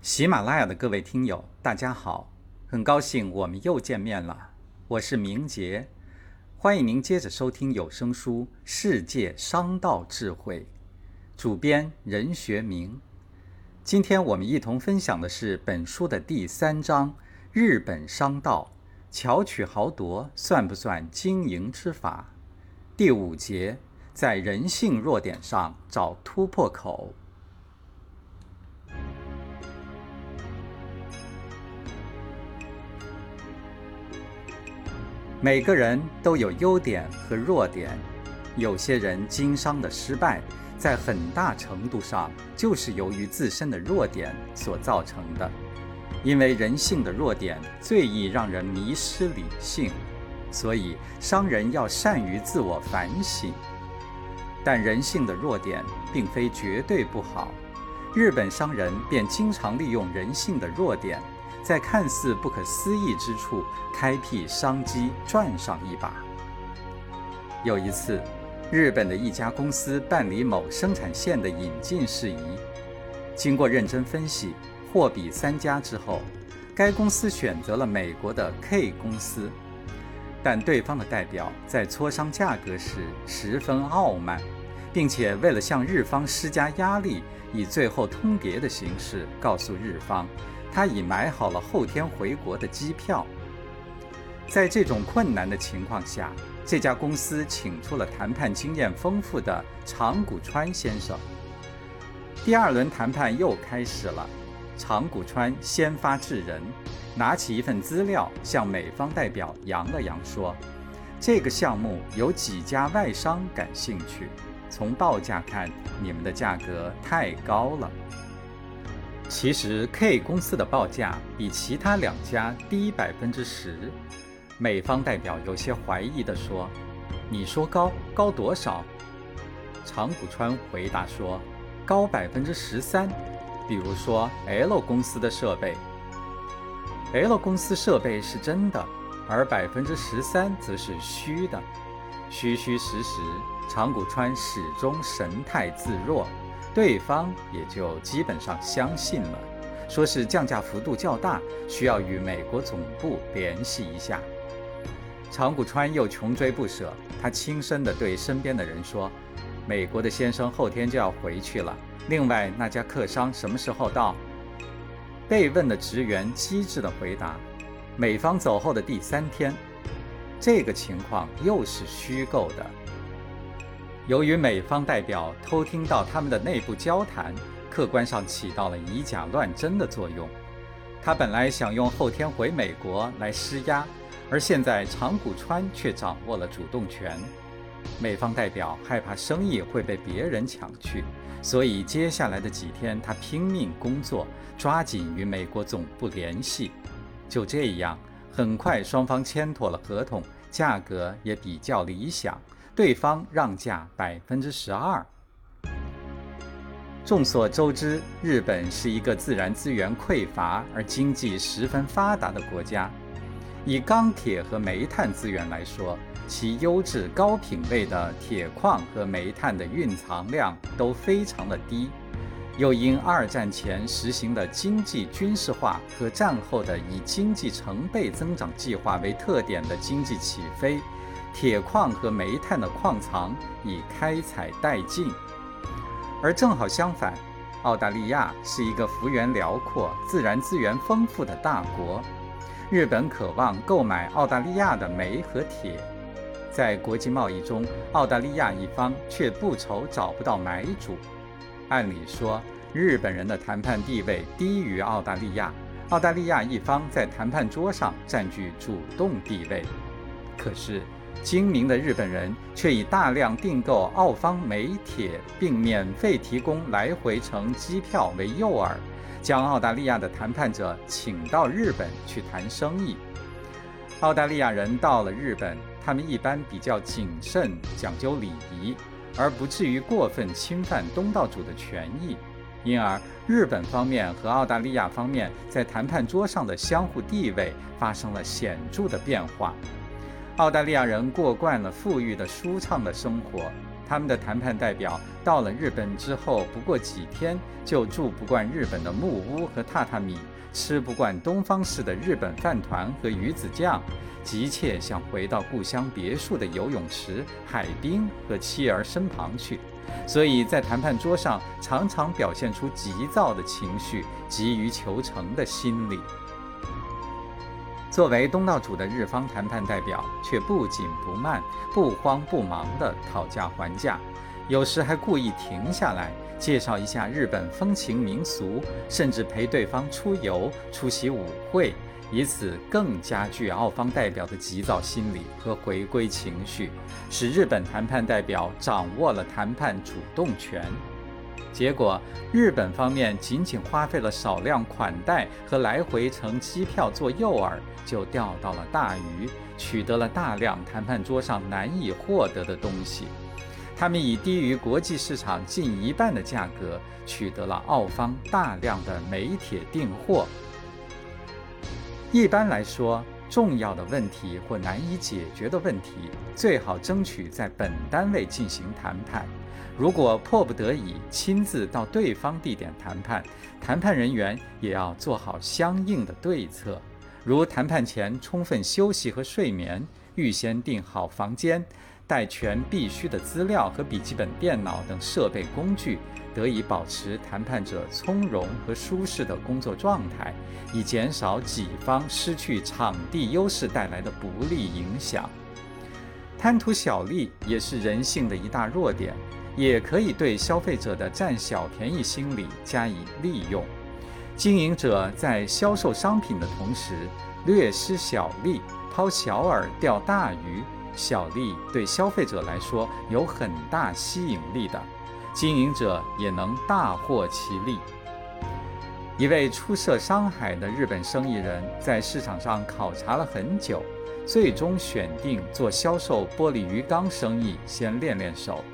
喜马拉雅的各位听友，大家好，很高兴我们又见面了。我是明杰，欢迎您接着收听有声书《世界商道智慧》，主编任学明。今天我们一同分享的是本书的第三章：日本商道，巧取豪夺算不算经营之法？第五节，在人性弱点上找突破口。每个人都有优点和弱点，有些人经商的失败，在很大程度上就是由于自身的弱点所造成的。因为人性的弱点最易让人迷失理性，所以商人要善于自我反省。但人性的弱点并非绝对不好，日本商人便经常利用人性的弱点。在看似不可思议之处开辟商机，赚上一把。有一次，日本的一家公司办理某生产线的引进事宜，经过认真分析，货比三家之后，该公司选择了美国的 K 公司。但对方的代表在磋商价格时十分傲慢，并且为了向日方施加压力，以最后通牒的形式告诉日方。他已买好了后天回国的机票。在这种困难的情况下，这家公司请出了谈判经验丰富的长谷川先生。第二轮谈判又开始了，长谷川先发制人，拿起一份资料向美方代表扬了扬，说：“这个项目有几家外商感兴趣，从报价看，你们的价格太高了。”其实 K 公司的报价比其他两家低百分之十。美方代表有些怀疑地说：“你说高高多少？”长谷川回答说：“高百分之十三。比如说 L 公司的设备，L 公司设备是真的，而百分之十三则是虚的。虚虚实实，长谷川始终神态自若。”对方也就基本上相信了，说是降价幅度较大，需要与美国总部联系一下。长谷川又穷追不舍，他轻声地对身边的人说：“美国的先生后天就要回去了。另外那家客商什么时候到？”被问的职员机智地回答：“美方走后的第三天。”这个情况又是虚构的。由于美方代表偷听到他们的内部交谈，客观上起到了以假乱真的作用。他本来想用后天回美国来施压，而现在长谷川却掌握了主动权。美方代表害怕生意会被别人抢去，所以接下来的几天他拼命工作，抓紧与美国总部联系。就这样，很快双方签妥了合同，价格也比较理想。对方让价百分之十二。众所周知，日本是一个自然资源匮乏而经济十分发达的国家。以钢铁和煤炭资源来说，其优质高品位的铁矿和煤炭的蕴藏量都非常的低。又因二战前实行的经济军事化和战后的以经济成倍增长计划为特点的经济起飞。铁矿和煤炭的矿藏已开采殆尽，而正好相反，澳大利亚是一个幅员辽阔、自然资源丰富的大国。日本渴望购买澳大利亚的煤和铁，在国际贸易中，澳大利亚一方却不愁找不到买主。按理说，日本人的谈判地位低于澳大利亚，澳大利亚一方在谈判桌上占据主动地位。可是。精明的日本人却以大量订购澳方煤铁，并免费提供来回程机票为诱饵，将澳大利亚的谈判者请到日本去谈生意。澳大利亚人到了日本，他们一般比较谨慎，讲究礼仪，而不至于过分侵犯东道主的权益。因而，日本方面和澳大利亚方面在谈判桌上的相互地位发生了显著的变化。澳大利亚人过惯了富裕的、舒畅的生活，他们的谈判代表到了日本之后，不过几天就住不惯日本的木屋和榻榻米，吃不惯东方式的日本饭团和鱼子酱，急切想回到故乡别墅的游泳池、海滨和妻儿身旁去，所以在谈判桌上常常表现出急躁的情绪、急于求成的心理。作为东道主的日方谈判代表，却不紧不慢、不慌不忙地讨价还价，有时还故意停下来介绍一下日本风情民俗，甚至陪对方出游、出席舞会，以此更加剧澳方代表的急躁心理和回归情绪，使日本谈判代表掌握了谈判主动权。结果，日本方面仅仅花费了少量款待和来回乘机票做诱饵，就钓到了大鱼，取得了大量谈判桌上难以获得的东西。他们以低于国际市场近一半的价格，取得了澳方大量的煤铁订货。一般来说，重要的问题或难以解决的问题，最好争取在本单位进行谈判。如果迫不得已亲自到对方地点谈判，谈判人员也要做好相应的对策，如谈判前充分休息和睡眠，预先订好房间，带全必须的资料和笔记本电脑等设备工具，得以保持谈判者从容和舒适的工作状态，以减少己方失去场地优势带来的不利影响。贪图小利也是人性的一大弱点。也可以对消费者的占小便宜心理加以利用。经营者在销售商品的同时，略施小利，抛小饵钓大鱼。小利对消费者来说有很大吸引力的，经营者也能大获其利。一位初涉商海的日本生意人，在市场上考察了很久，最终选定做销售玻璃鱼缸生意，先练练手。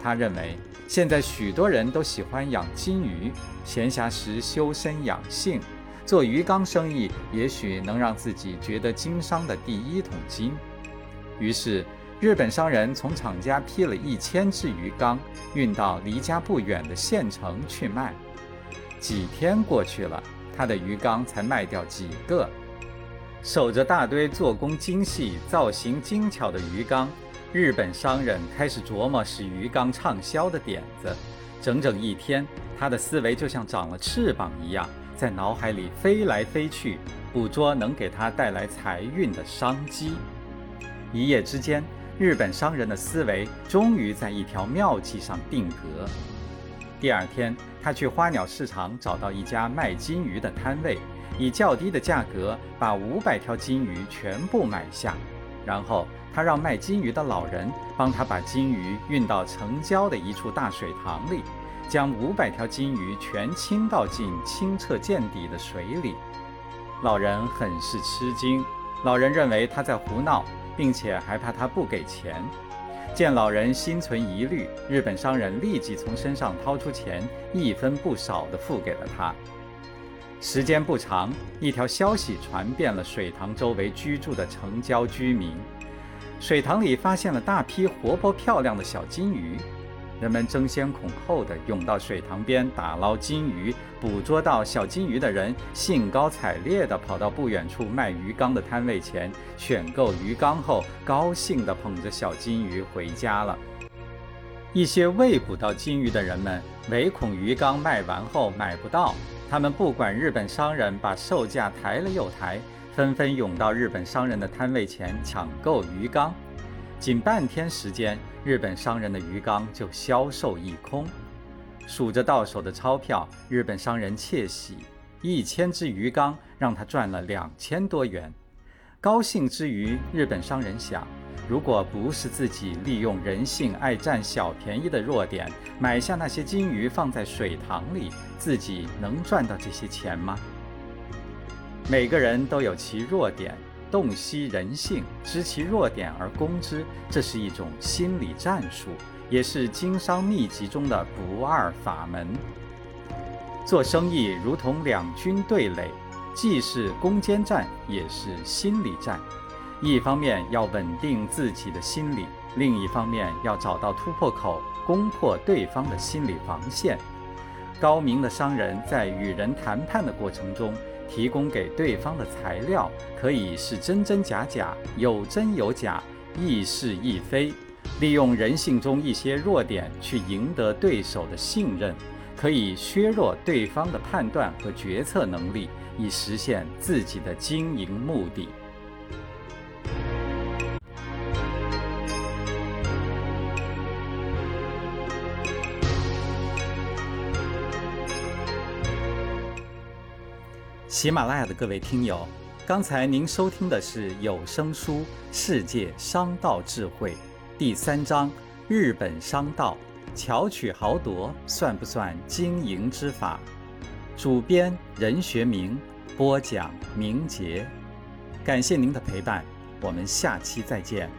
他认为，现在许多人都喜欢养金鱼，闲暇时修身养性，做鱼缸生意也许能让自己觉得经商的第一桶金。于是，日本商人从厂家批了一千只鱼缸，运到离家不远的县城去卖。几天过去了，他的鱼缸才卖掉几个。守着大堆做工精细、造型精巧的鱼缸。日本商人开始琢磨使鱼缸畅销的点子，整整一天，他的思维就像长了翅膀一样，在脑海里飞来飞去，捕捉能给他带来财运的商机。一夜之间，日本商人的思维终于在一条妙计上定格。第二天，他去花鸟市场找到一家卖金鱼的摊位，以较低的价格把五百条金鱼全部买下，然后。他让卖金鱼的老人帮他把金鱼运到城郊的一处大水塘里，将五百条金鱼全倾倒进清澈见底的水里。老人很是吃惊，老人认为他在胡闹，并且还怕他不给钱。见老人心存疑虑，日本商人立即从身上掏出钱，一分不少地付给了他。时间不长，一条消息传遍了水塘周围居住的城郊居民。水塘里发现了大批活泼漂亮的小金鱼，人们争先恐后地涌到水塘边打捞金鱼。捕捉到小金鱼的人兴高采烈地跑到不远处卖鱼缸的摊位前选购鱼缸后，高兴地捧着小金鱼回家了。一些未捕到金鱼的人们唯恐鱼缸卖完后买不到，他们不管日本商人把售价抬了又抬。纷纷涌到日本商人的摊位前抢购鱼缸，仅半天时间，日本商人的鱼缸就销售一空。数着到手的钞票，日本商人窃喜，一千只鱼缸让他赚了两千多元。高兴之余，日本商人想：如果不是自己利用人性爱占小便宜的弱点，买下那些金鱼放在水塘里，自己能赚到这些钱吗？每个人都有其弱点，洞悉人性，知其弱点而攻之，这是一种心理战术，也是经商秘籍中的不二法门。做生意如同两军对垒，既是攻坚战，也是心理战。一方面要稳定自己的心理，另一方面要找到突破口，攻破对方的心理防线。高明的商人在与人谈判的过程中，提供给对方的材料可以是真真假假，有真有假，亦是亦非。利用人性中一些弱点去赢得对手的信任，可以削弱对方的判断和决策能力，以实现自己的经营目的。喜马拉雅的各位听友，刚才您收听的是有声书《世界商道智慧》第三章《日本商道》，巧取豪夺算不算经营之法？主编任学明，播讲明杰。感谢您的陪伴，我们下期再见。